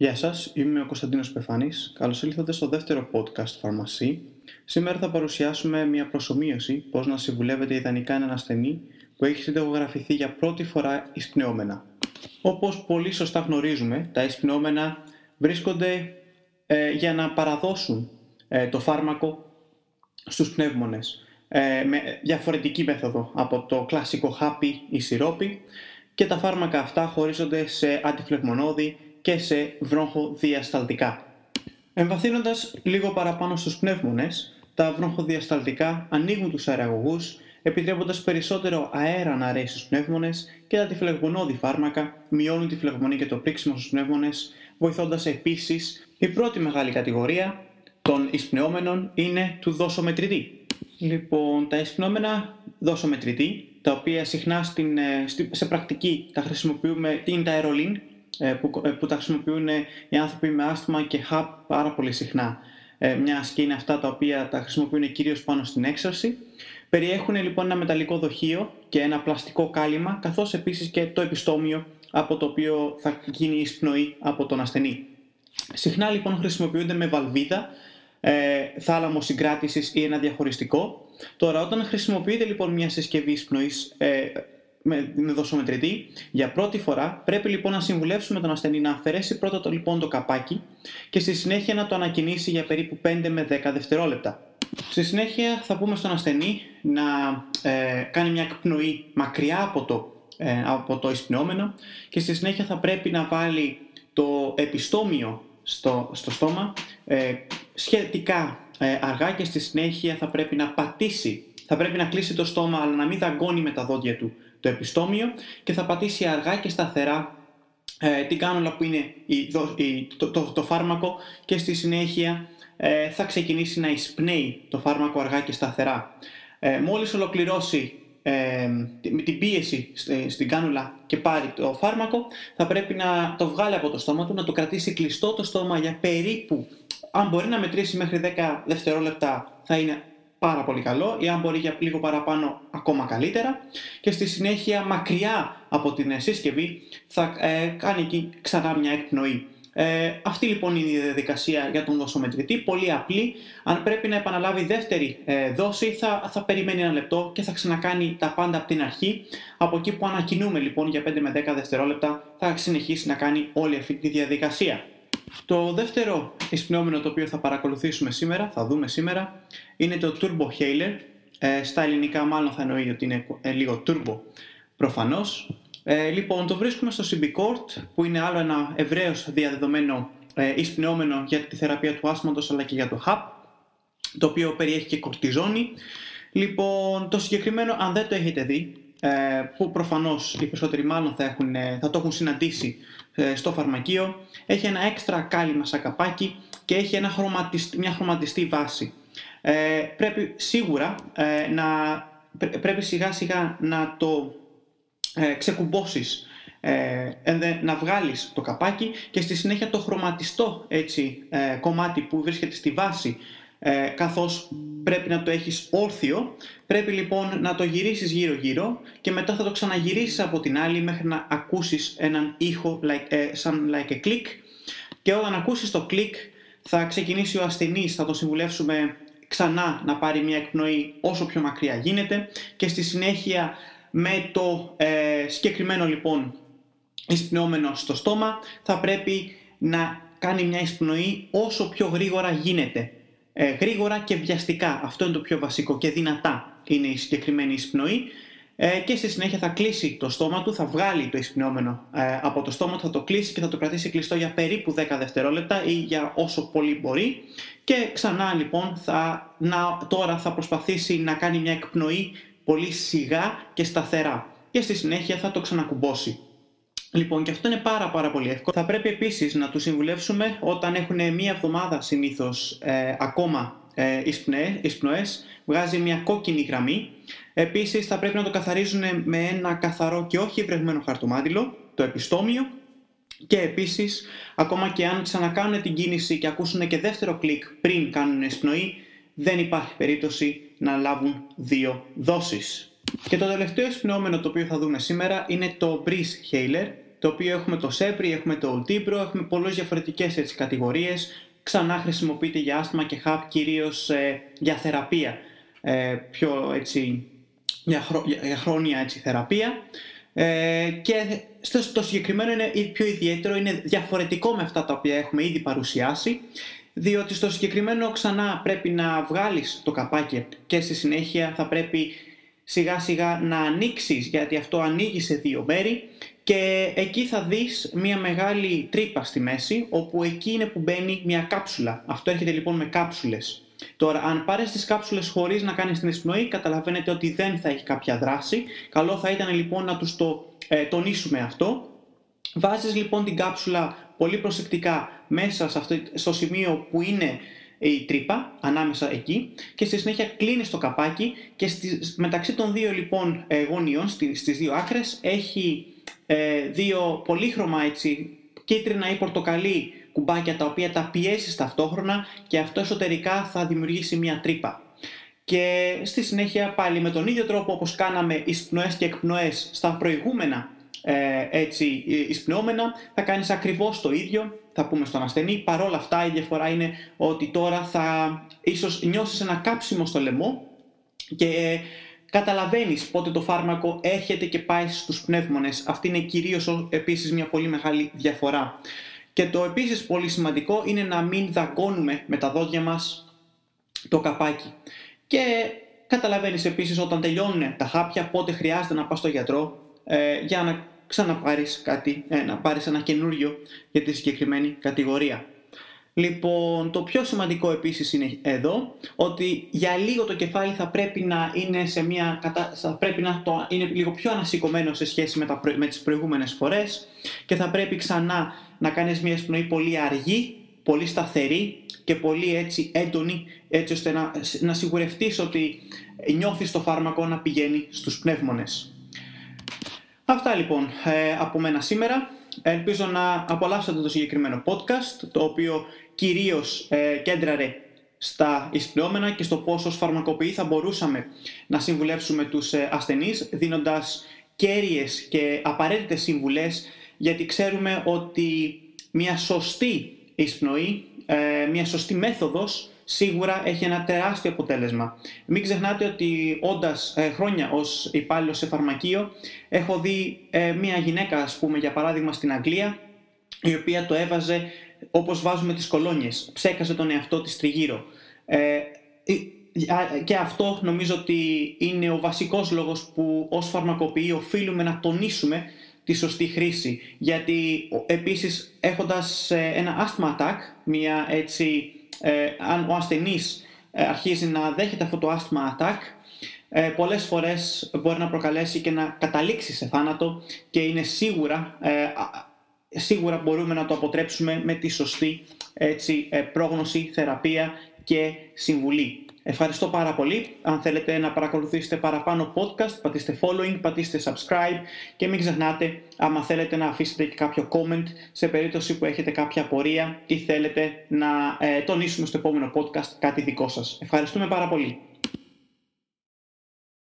Γεια σας, είμαι ο Κωνσταντίνος Πεφάνης. Καλώς ήλθατε στο δεύτερο podcast Φαρμασί. Σήμερα θα παρουσιάσουμε μια προσωμείωση πώς να συμβουλεύετε ιδανικά έναν ασθενή που έχει συνταγογραφηθεί για πρώτη φορά εισπνεώμενα. Όπως πολύ σωστά γνωρίζουμε, τα εισπνεώμενα βρίσκονται ε, για να παραδώσουν ε, το φάρμακο στους πνεύμονες ε, με διαφορετική μέθοδο από το κλασικό χάπι ή σιρόπι και τα φάρμακα αυτά χωρίζονται σε αντιφλεγμονώδη και σε βρόχοδιασταλτικά. Εμβαθύνοντας λίγο παραπάνω στους πνεύμονες, τα βρόχοδιασταλτικά ανοίγουν τους αεραγωγούς, επιτρέποντας περισσότερο αέρα να ρέσει στους πνεύμονες και τα αντιφλεγμονώδη φάρμακα μειώνουν τη φλεγμονή και το πρίξιμο στους πνεύμονες, βοηθώντας επίσης η πρώτη μεγάλη κατηγορία των εισπνεώμενων είναι του δόσομετρητή. Λοιπόν, τα εισπνεώμενα δόσομετρητή, τα οποία συχνά στην, ε, σε πρακτική τα χρησιμοποιούμε, είναι τα αερολίν, ε, που, ε, που τα χρησιμοποιούν οι άνθρωποι με άσθημα και HAP πάρα πολύ συχνά. Μια και είναι αυτά τα οποία τα χρησιμοποιούν κυρίως πάνω στην έξαρση. Περιέχουν λοιπόν ένα μεταλλικό δοχείο και ένα πλαστικό κάλυμα, καθώς επίσης και το επιστόμιο από το οποίο θα γίνει η εισπνοή από τον ασθενή. Συχνά λοιπόν χρησιμοποιούνται με βαλβίδα, ε, θάλαμο συγκράτησης ή ένα διαχωριστικό. Τώρα όταν χρησιμοποιείται λοιπόν μια συσκευή εισπνοής ε, με, με δοσομετρητή για πρώτη φορά πρέπει λοιπόν να συμβουλεύσουμε τον ασθενή να αφαιρέσει πρώτα το, λοιπόν το καπάκι και στη συνέχεια να το ανακοινήσει για περίπου 5 με 10 δευτερόλεπτα. Στη συνέχεια θα πούμε στον ασθενή να ε, κάνει μια εκπνοή μακριά από το, ε, από το εισπνεώμενο και στη συνέχεια θα πρέπει να βάλει το επιστόμιο στο, στο στόμα ε, σχετικά ε, αργά και στη συνέχεια θα πρέπει να πατήσει, θα πρέπει να κλείσει το στόμα αλλά να μην δαγκώνει με τα δόντια του το επιστόμιο και θα πατήσει αργά και σταθερά ε, την κάνουλα που είναι η, το, το, το, φάρμακο και στη συνέχεια ε, θα ξεκινήσει να εισπνέει το φάρμακο αργά και σταθερά. Ε, μόλις ολοκληρώσει ε, την πίεση στην κάνουλα και πάρει το φάρμακο, θα πρέπει να το βγάλει από το στόμα του, να το κρατήσει κλειστό το στόμα για περίπου, αν μπορεί να μετρήσει μέχρι 10 δευτερόλεπτα θα είναι πάρα πολύ καλό ή αν μπορεί για λίγο παραπάνω ακόμα καλύτερα και στη συνέχεια μακριά από την σύσκευη θα ε, κάνει εκεί ξανά μια εκπνοή. Ε, αυτή λοιπόν είναι η διαδικασία για τον δοσομετρητή, πολύ απλή. Αν πρέπει να επαναλάβει δεύτερη ε, δόση θα, θα περιμένει ένα λεπτό και θα ξανακάνει τα πάντα από την αρχή. Από εκεί που ανακοινούμε λοιπόν για 5 με 10 δευτερόλεπτα θα συνεχίσει να κάνει όλη αυτή τη διαδικασία. Το δεύτερο εισπνεώμενο το οποίο θα παρακολουθήσουμε σήμερα, θα δούμε σήμερα, είναι το Turbo Haler. Ε, στα ελληνικά μάλλον θα εννοεί ότι είναι ε, λίγο turbo προφανώς. Ε, λοιπόν, το βρίσκουμε στο CB που είναι άλλο ένα ευρέως διαδεδομένο ε, εισπνεώμενο για τη θεραπεία του άσματος αλλά και για το HAP, το οποίο περιέχει και κορτιζόνη. Λοιπόν, το συγκεκριμένο, αν δεν το έχετε δει, ε, που προφανώς οι περισσότεροι μάλλον θα, έχουν, ε, θα το έχουν συναντήσει ε, στο φαρμακείο, έχει ένα έξτρα κάλυμα σαν καπάκι και έχει ένα μια χρωματιστή βάση. Ε, πρέπει σίγουρα να, πρέπει σιγά σιγά να το ε, ξεκουμπώσεις ε, να βγάλεις το καπάκι και στη συνέχεια το χρωματιστό έτσι, ε, κομμάτι που βρίσκεται στη βάση ε, καθώς πρέπει να το έχεις όρθιο. Πρέπει λοιπόν να το γυρίσεις γύρω γύρω και μετά θα το ξαναγυρίσεις από την άλλη μέχρι να ακούσεις έναν ήχο like, ε, σαν like a click. Και όταν ακούσεις το click θα ξεκινήσει ο ασθενής, θα τον συμβουλεύσουμε ξανά να πάρει μια εκπνοή όσο πιο μακριά γίνεται. Και στη συνέχεια με το ε, συγκεκριμένο λοιπόν εισπνεώμενο στο στόμα θα πρέπει να κάνει μια εισπνοή όσο πιο γρήγορα γίνεται. Ε, γρήγορα και βιαστικά. Αυτό είναι το πιο βασικό και δυνατά είναι η συγκεκριμένη εισπνοή. Ε, και στη συνέχεια θα κλείσει το στόμα του, θα βγάλει το εισπνεώμενο ε, από το στόμα του, θα το κλείσει και θα το κρατήσει κλειστό για περίπου 10 δευτερόλεπτα ή για όσο πολύ μπορεί. Και ξανά λοιπόν θα, να, τώρα θα προσπαθήσει να κάνει μια εκπνοή πολύ σιγά και σταθερά και στη συνέχεια θα το ξανακουμπώσει. Λοιπόν, και αυτό είναι πάρα πάρα πολύ εύκολο. Θα πρέπει επίσης να τους συμβουλεύσουμε όταν έχουν μία εβδομάδα συνήθως ε, ακόμα ε, εισπνοές, βγάζει μια κόκκινη γραμμή. Επίσης θα πρέπει να το καθαρίζουν με ένα καθαρό και όχι βρεγμένο χαρτομάτιλο, το επιστόμιο. Και επίσης, ακόμα και αν ξανακάνουν την κίνηση και ακούσουν και δεύτερο κλικ πριν κάνουν εισπνοή, δεν υπάρχει περίπτωση να λάβουν δύο δόσεις. Και το τελευταίο εισπνεώμενο το οποίο θα δούμε σήμερα είναι το Breeze Haler, το οποίο έχουμε το ΣΕΠΡΙ, έχουμε το ΟΛΤΙΠΡΟ, έχουμε πολλές διαφορετικές έτσι, κατηγορίες. Ξανά χρησιμοποιείται για άστημα και HAP κυρίως ε, για θεραπεία, ε, πιο έτσι, για, για χρόνια έτσι, θεραπεία. Ε, και στο, το συγκεκριμένο είναι πιο ιδιαίτερο, είναι διαφορετικό με αυτά τα οποία έχουμε ήδη παρουσιάσει, διότι στο συγκεκριμένο ξανά πρέπει να βγάλεις το καπάκι και στη συνέχεια θα πρέπει σιγά σιγά να ανοίξεις, γιατί αυτό ανοίγει σε δύο μέρη και εκεί θα δεις μια μεγάλη τρύπα στη μέση, όπου εκεί είναι που μπαίνει μια κάψουλα. Αυτό έρχεται λοιπόν με κάψουλες. Τώρα, αν πάρεις τις κάψουλες χωρίς να κάνεις την εισπνοή, καταλαβαίνετε ότι δεν θα έχει κάποια δράση. Καλό θα ήταν λοιπόν να τους το ε, τονίσουμε αυτό. Βάζεις λοιπόν την κάψουλα πολύ προσεκτικά μέσα σε αυτό, στο σημείο που είναι η τρύπα, ανάμεσα εκεί και στη συνέχεια κλείνει το καπάκι και στις, μεταξύ των δύο λοιπόν ε, γωνιών, στις δύο άκρες, έχει ε, δύο πολύχρωμα έτσι, κίτρινα ή πορτοκαλί κουμπάκια τα οποία τα πιέσεις ταυτόχρονα και αυτό εσωτερικά θα δημιουργήσει μια τρύπα. Και στη συνέχεια πάλι με τον ίδιο τρόπο όπως κάναμε εισπνοές και εκπνοές στα προηγούμενα ε, έτσι εισπνεώμενα θα κάνεις ακριβώς το ίδιο θα πούμε στον ασθενή. Παρόλα αυτά η διαφορά είναι ότι τώρα θα ίσως νιώσεις ένα κάψιμο στο λαιμό και ε, καταλαβαίνεις πότε το φάρμακο έρχεται και πάει στους πνεύμονες. Αυτή είναι κυρίως επίσης μια πολύ μεγάλη διαφορά. Και το επίσης πολύ σημαντικό είναι να μην δαγκώνουμε με τα δόντια μας το καπάκι. Και καταλαβαίνεις επίσης όταν τελειώνουν τα χάπια πότε χρειάζεται να πας στο γιατρό ε, για να ξαναπάρεις κάτι, ε, να πάρεις ένα καινούριο για τη συγκεκριμένη κατηγορία. Λοιπόν, το πιο σημαντικό επίσης είναι εδώ ότι για λίγο το κεφάλι θα πρέπει να είναι σε μια θα πρέπει να το... είναι λίγο πιο ανασηκωμένο σε σχέση με, τα... με τις προηγούμενες φορές και θα πρέπει ξανά να κάνεις μια εισπνοή πολύ αργή, πολύ σταθερή και πολύ έτσι έντονη έτσι ώστε να, να σιγουρευτείς ότι νιώθεις το φάρμακο να πηγαίνει στους πνεύμονες. Αυτά λοιπόν ε, από μένα σήμερα. Ελπίζω να απολαύσατε το συγκεκριμένο podcast, το οποίο κυρίως ε, κέντραρε στα εισπλεώμενα και στο πόσο φαρμακοποιοί θα μπορούσαμε να συμβουλεύσουμε τους ε, ασθενείς, δίνοντας κέρυες και απαραίτητες συμβουλές, γιατί ξέρουμε ότι μια σωστή εισπνοή, ε, μια σωστή μέθοδος σίγουρα έχει ένα τεράστιο αποτέλεσμα. Μην ξεχνάτε ότι όντας ε, χρόνια ως υπάλληλος σε φαρμακείο έχω δει ε, μια γυναίκα ας πούμε για παράδειγμα στην Αγγλία η οποία το έβαζε όπως βάζουμε τις κολόνιες, ψέκασε τον εαυτό της τριγύρω. Ε, και αυτό νομίζω ότι είναι ο βασικός λόγος που ως φαρμακοποιοί οφείλουμε να τονίσουμε τη σωστή χρήση. Γιατί επίσης έχοντας ε, ένα asthma attack, μια έτσι ε, αν ο ασθενής ε, αρχίζει να δέχεται αυτό το asthma attack, ε, πολλές φορές μπορεί να προκαλέσει και να καταλήξει σε θάνατο και είναι σίγουρα, ε, σίγουρα μπορούμε να το αποτρέψουμε με τη σωστή έτσι, πρόγνωση, θεραπεία και συμβουλή. Ευχαριστώ πάρα πολύ. Αν θέλετε να παρακολουθήσετε παραπάνω podcast, πατήστε following, πατήστε subscribe και μην ξεχνάτε άμα θέλετε να αφήσετε και κάποιο comment σε περίπτωση που έχετε κάποια απορία ή θέλετε να ε, τονίσουμε στο επόμενο podcast κάτι δικό σας. Ευχαριστούμε πάρα πολύ.